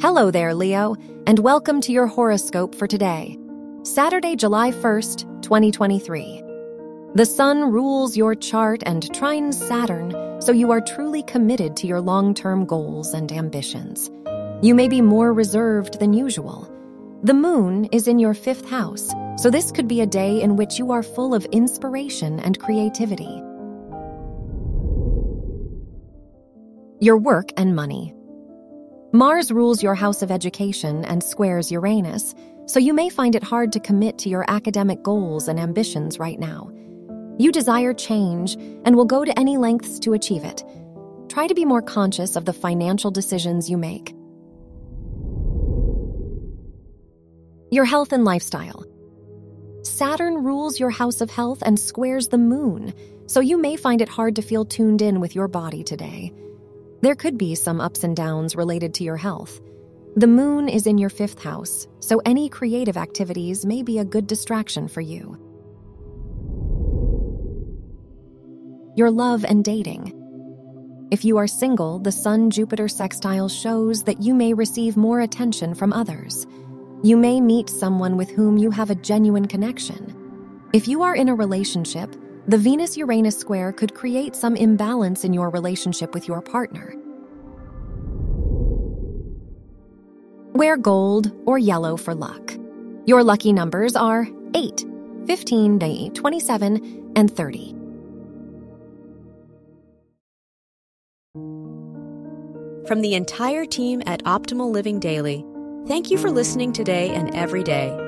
Hello there, Leo, and welcome to your horoscope for today, Saturday, July 1st, 2023. The sun rules your chart and trines Saturn, so you are truly committed to your long term goals and ambitions. You may be more reserved than usual. The moon is in your fifth house, so this could be a day in which you are full of inspiration and creativity. Your work and money. Mars rules your house of education and squares Uranus, so you may find it hard to commit to your academic goals and ambitions right now. You desire change and will go to any lengths to achieve it. Try to be more conscious of the financial decisions you make. Your health and lifestyle. Saturn rules your house of health and squares the moon, so you may find it hard to feel tuned in with your body today. There could be some ups and downs related to your health. The moon is in your fifth house, so any creative activities may be a good distraction for you. Your love and dating. If you are single, the Sun Jupiter sextile shows that you may receive more attention from others. You may meet someone with whom you have a genuine connection. If you are in a relationship, the Venus Uranus square could create some imbalance in your relationship with your partner. Wear gold or yellow for luck. Your lucky numbers are 8, 15, 27, and 30. From the entire team at Optimal Living Daily, thank you for listening today and every day